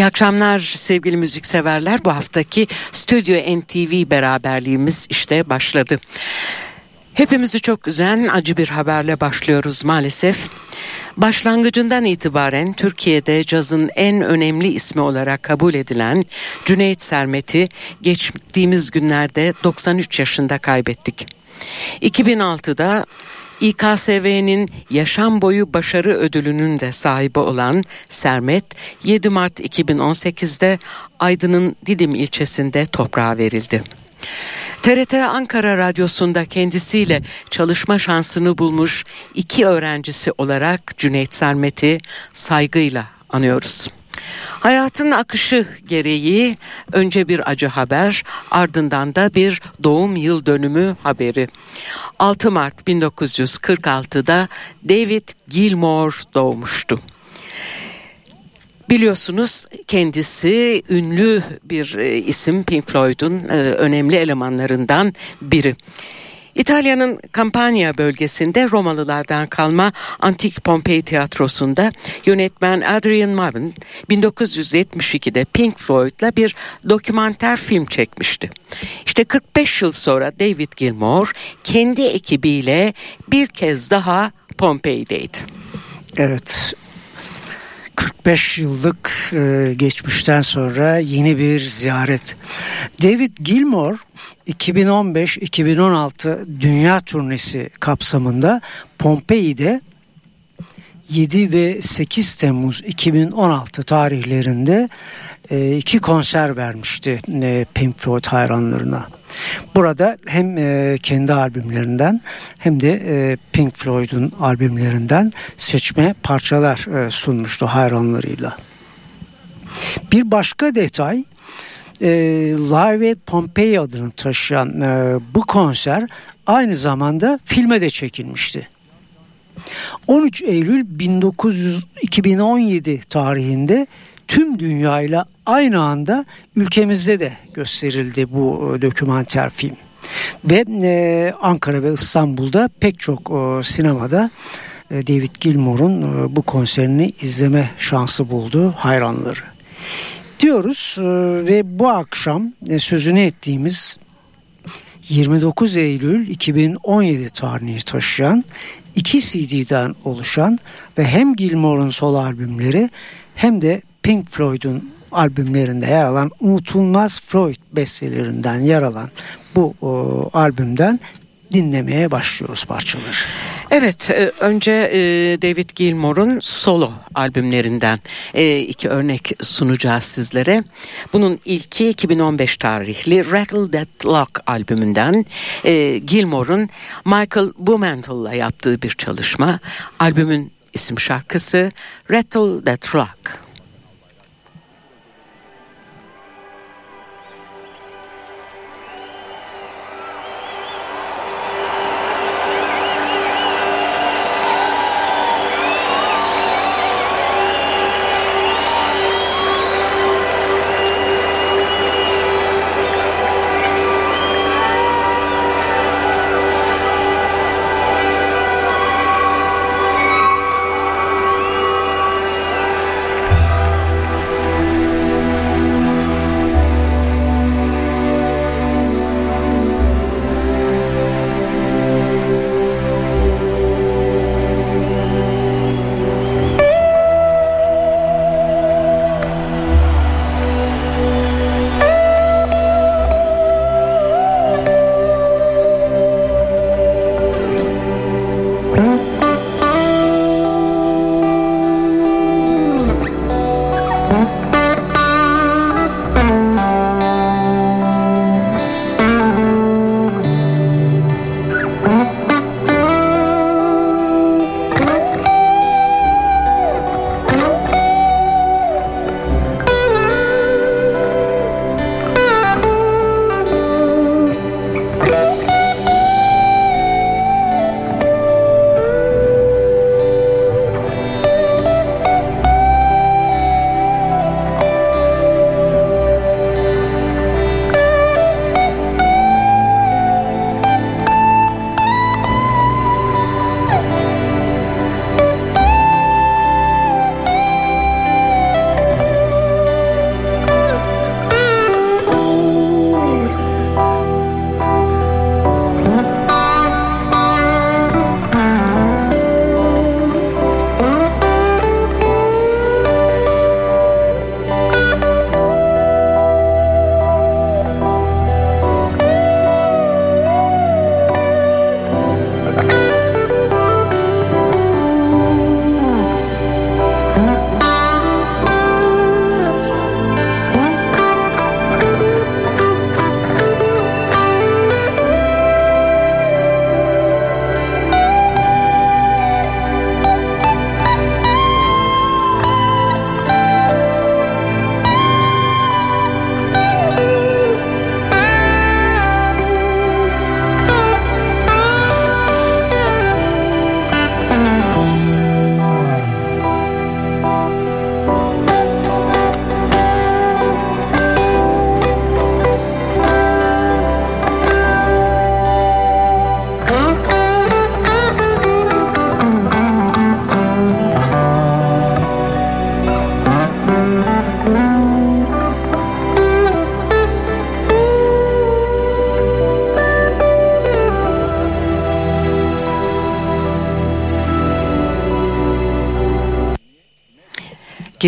İyi akşamlar sevgili müzikseverler. Bu haftaki Stüdyo NTV beraberliğimiz işte başladı. Hepimizi çok üzen acı bir haberle başlıyoruz maalesef. Başlangıcından itibaren Türkiye'de cazın en önemli ismi olarak kabul edilen Cüneyt Sermet'i geçtiğimiz günlerde 93 yaşında kaybettik. 2006'da İKSV'nin yaşam boyu başarı ödülünün de sahibi olan Sermet 7 Mart 2018'de Aydın'ın Didim ilçesinde toprağa verildi. TRT Ankara Radyosu'nda kendisiyle çalışma şansını bulmuş iki öğrencisi olarak Cüneyt Sermet'i saygıyla anıyoruz. Hayatın akışı gereği önce bir acı haber ardından da bir doğum yıl dönümü haberi. 6 Mart 1946'da David Gilmour doğmuştu. Biliyorsunuz kendisi ünlü bir e, isim Pink Floyd'un e, önemli elemanlarından biri. İtalya'nın Campania bölgesinde Romalılardan kalma Antik Pompei Tiyatrosu'nda yönetmen Adrian Marvin 1972'de Pink Floyd'la bir dokümanter film çekmişti. İşte 45 yıl sonra David Gilmour kendi ekibiyle bir kez daha Pompei'deydi. Evet 45 yıllık e, geçmişten sonra yeni bir ziyaret. David Gilmour 2015-2016 dünya turnesi kapsamında Pompei'de 7 ve 8 Temmuz 2016 tarihlerinde e, iki konser vermişti e, Pink Floyd hayranlarına. Burada hem e, kendi albümlerinden hem de e, Pink Floyd'un albümlerinden seçme parçalar sunmuştu hayranlarıyla. Bir başka detay Live at Pompeii adını taşıyan bu konser aynı zamanda filme de çekilmişti. 13 Eylül 1900, 2017 tarihinde tüm dünyayla aynı anda ülkemizde de gösterildi bu e, dokümanter film. Ve e, Ankara ve İstanbul'da pek çok e, sinemada e, David Gilmour'un e, bu konserini izleme şansı buldu hayranları. Diyoruz e, ve bu akşam e, sözünü ettiğimiz 29 Eylül 2017 tarihini taşıyan iki CD'den oluşan ve hem Gilmour'un sol albümleri hem de Pink Floyd'un albümlerinde yer alan unutulmaz Floyd bestelerinden yer alan bu o, albümden dinlemeye başlıyoruz parçaları. Evet, e, önce e, David Gilmour'un solo albümlerinden e, iki örnek sunacağız sizlere. Bunun ilki 2015 tarihli Rattle That Lock albümünden Gilmour'un Michael Bumantle'la yaptığı bir çalışma. Albümün isim şarkısı Rattle That Lock.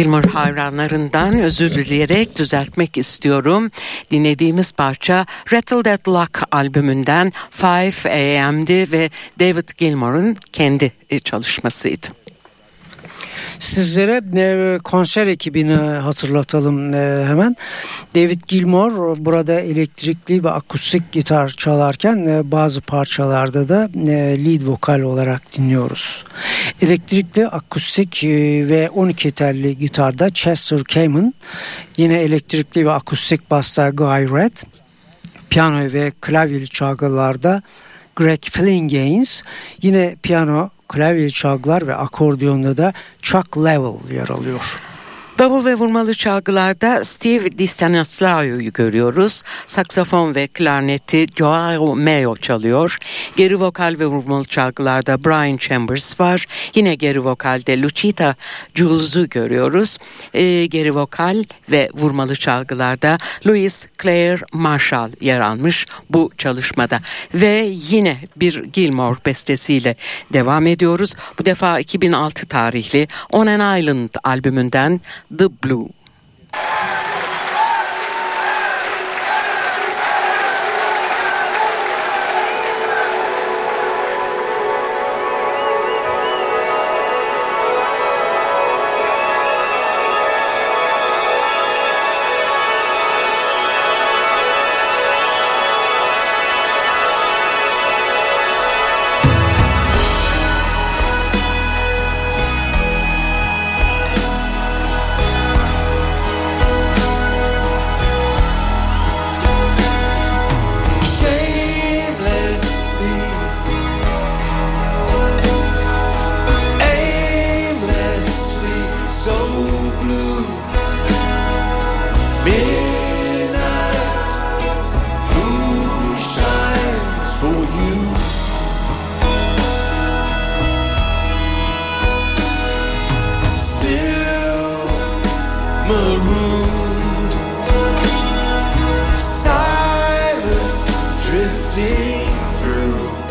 Gilmore hayranlarından özür dileyerek düzeltmek istiyorum. Dinlediğimiz parça Rattle That Luck albümünden 5 AM'di ve David Gilmore'un kendi e, çalışmasıydı. Sizlere e, konser ekibini hatırlatalım e, hemen. David Gilmour burada elektrikli ve akustik gitar çalarken e, bazı parçalarda da e, lead vokal olarak dinliyoruz. Elektrikli, akustik e, ve 12 telli gitarda Chester Kamen, yine elektrikli ve akustik basta Guy Red, piyano ve klavyeli çalgılarda Greg Gaines, yine piyano, klavye çalgılar ve akordiyonda da Chuck Level yer alıyor. Davul ve vurmalı çalgılarda Steve DiStanislao'yu görüyoruz. Saksafon ve klarneti Joao Mayo çalıyor. Geri vokal ve vurmalı çalgılarda Brian Chambers var. Yine geri vokalde Lucita Jules'u görüyoruz. E, geri vokal ve vurmalı çalgılarda Louis Claire Marshall yer almış bu çalışmada. Ve yine bir Gilmore bestesiyle devam ediyoruz. Bu defa 2006 tarihli On an Island albümünden The Blue. drifting through.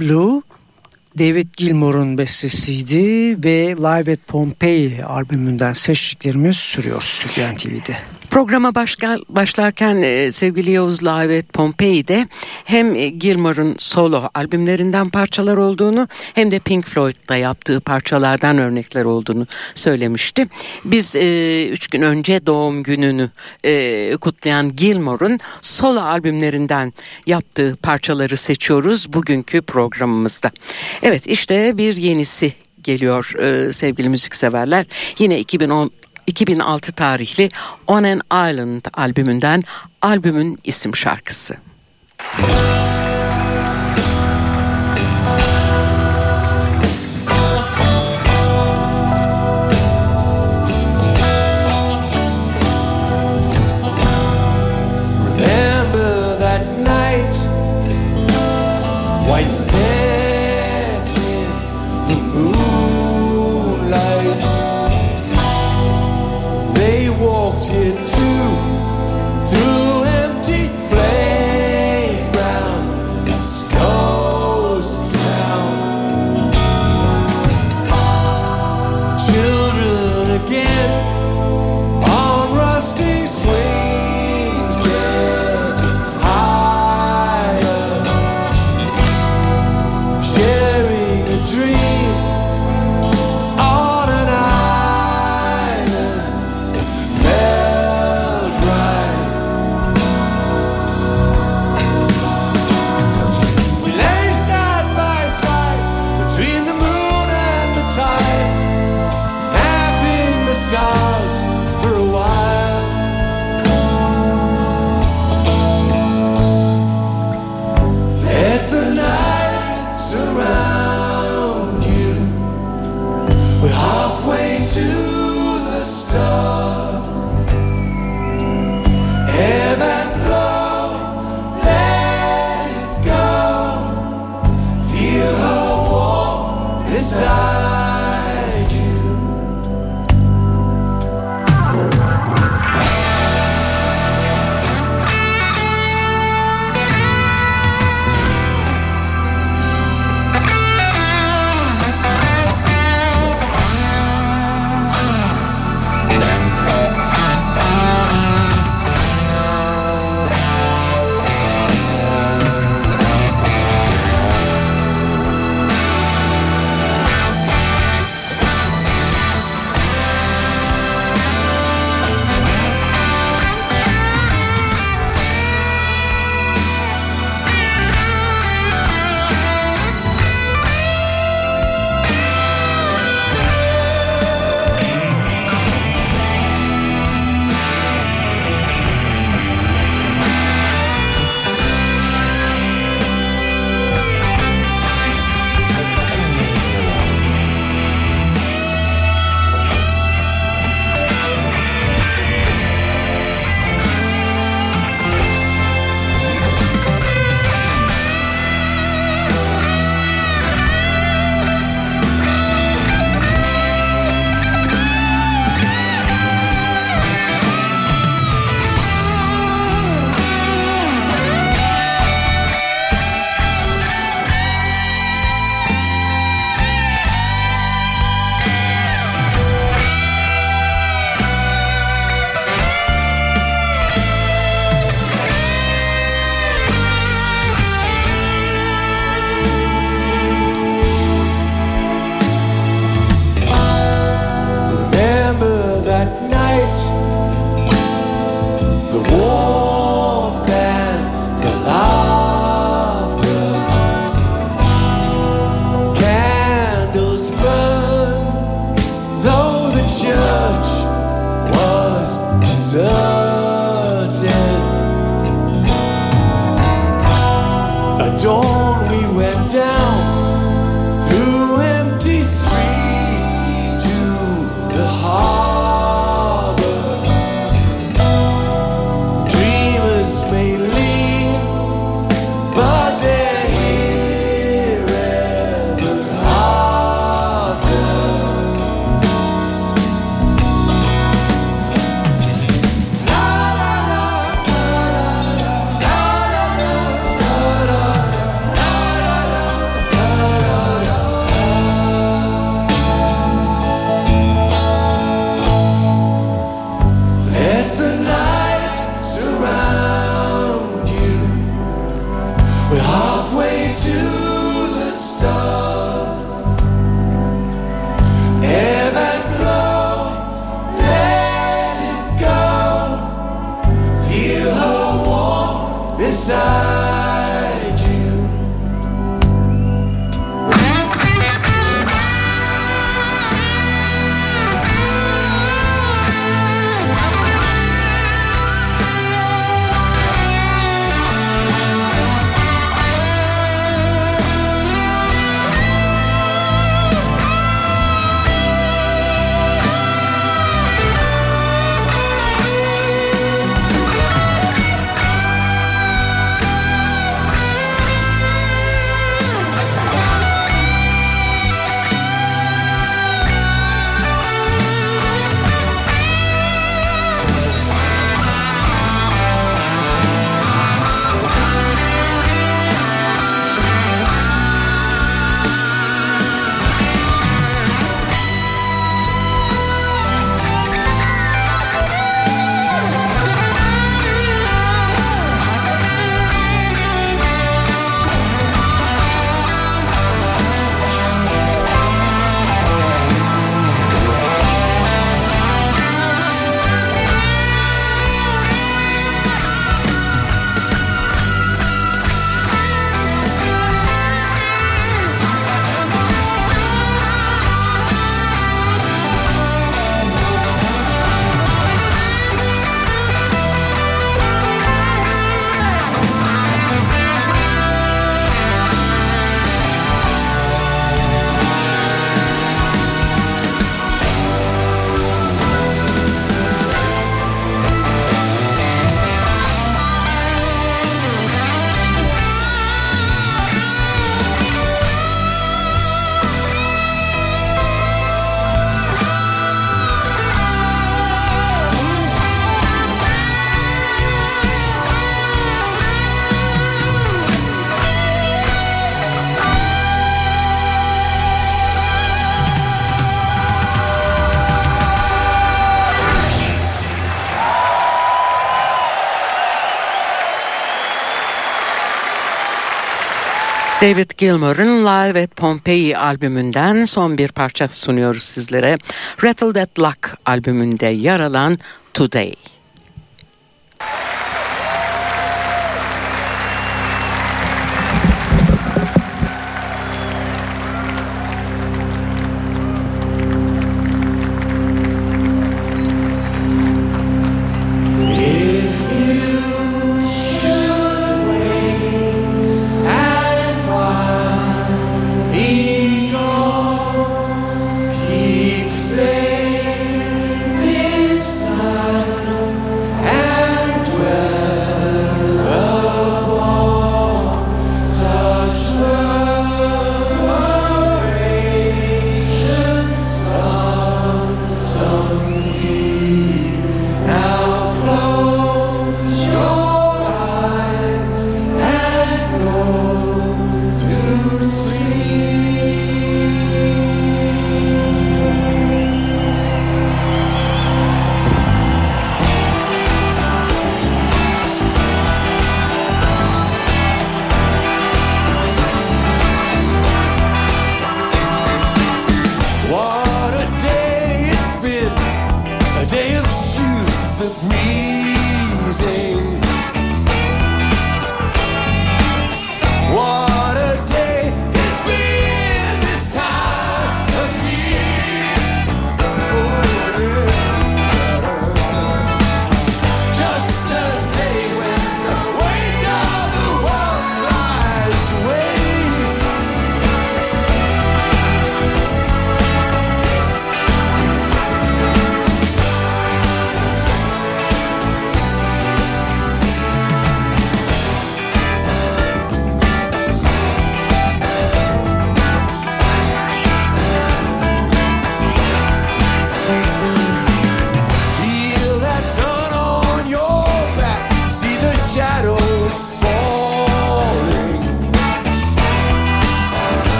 Blue David Gilmour'un bestesiydi ve Live at Pompeii albümünden seçtiklerimiz sürüyor Stüdyen TV'de. Programa başka, başlarken e, sevgili Yavuz Lavet Pompei'de hem e, Gilmour'un solo albümlerinden parçalar olduğunu hem de Pink Floyd'da yaptığı parçalardan örnekler olduğunu söylemişti. Biz e, üç gün önce doğum gününü e, kutlayan Gilmour'un solo albümlerinden yaptığı parçaları seçiyoruz bugünkü programımızda. Evet işte bir yenisi geliyor e, sevgili müzikseverler. Yine 2010 2006 tarihli On an Island albümünden albümün isim şarkısı. Remember Children again David Gilmour'un Live at Pompeii albümünden son bir parça sunuyoruz sizlere. Rattle That Luck albümünde yer alan Today.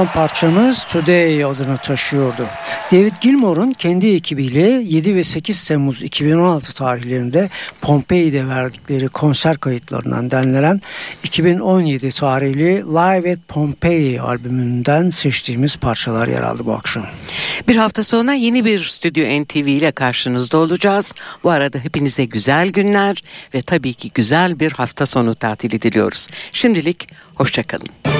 Son parçamız Today adını taşıyordu. David Gilmour'un kendi ekibiyle 7 ve 8 Temmuz 2016 tarihlerinde Pompei'de verdikleri konser kayıtlarından denlenen 2017 tarihli Live at Pompeii albümünden seçtiğimiz parçalar yer aldı bu akşam. Bir hafta sonra yeni bir Stüdyo NTV ile karşınızda olacağız. Bu arada hepinize güzel günler ve tabii ki güzel bir hafta sonu tatili diliyoruz. Şimdilik hoşçakalın.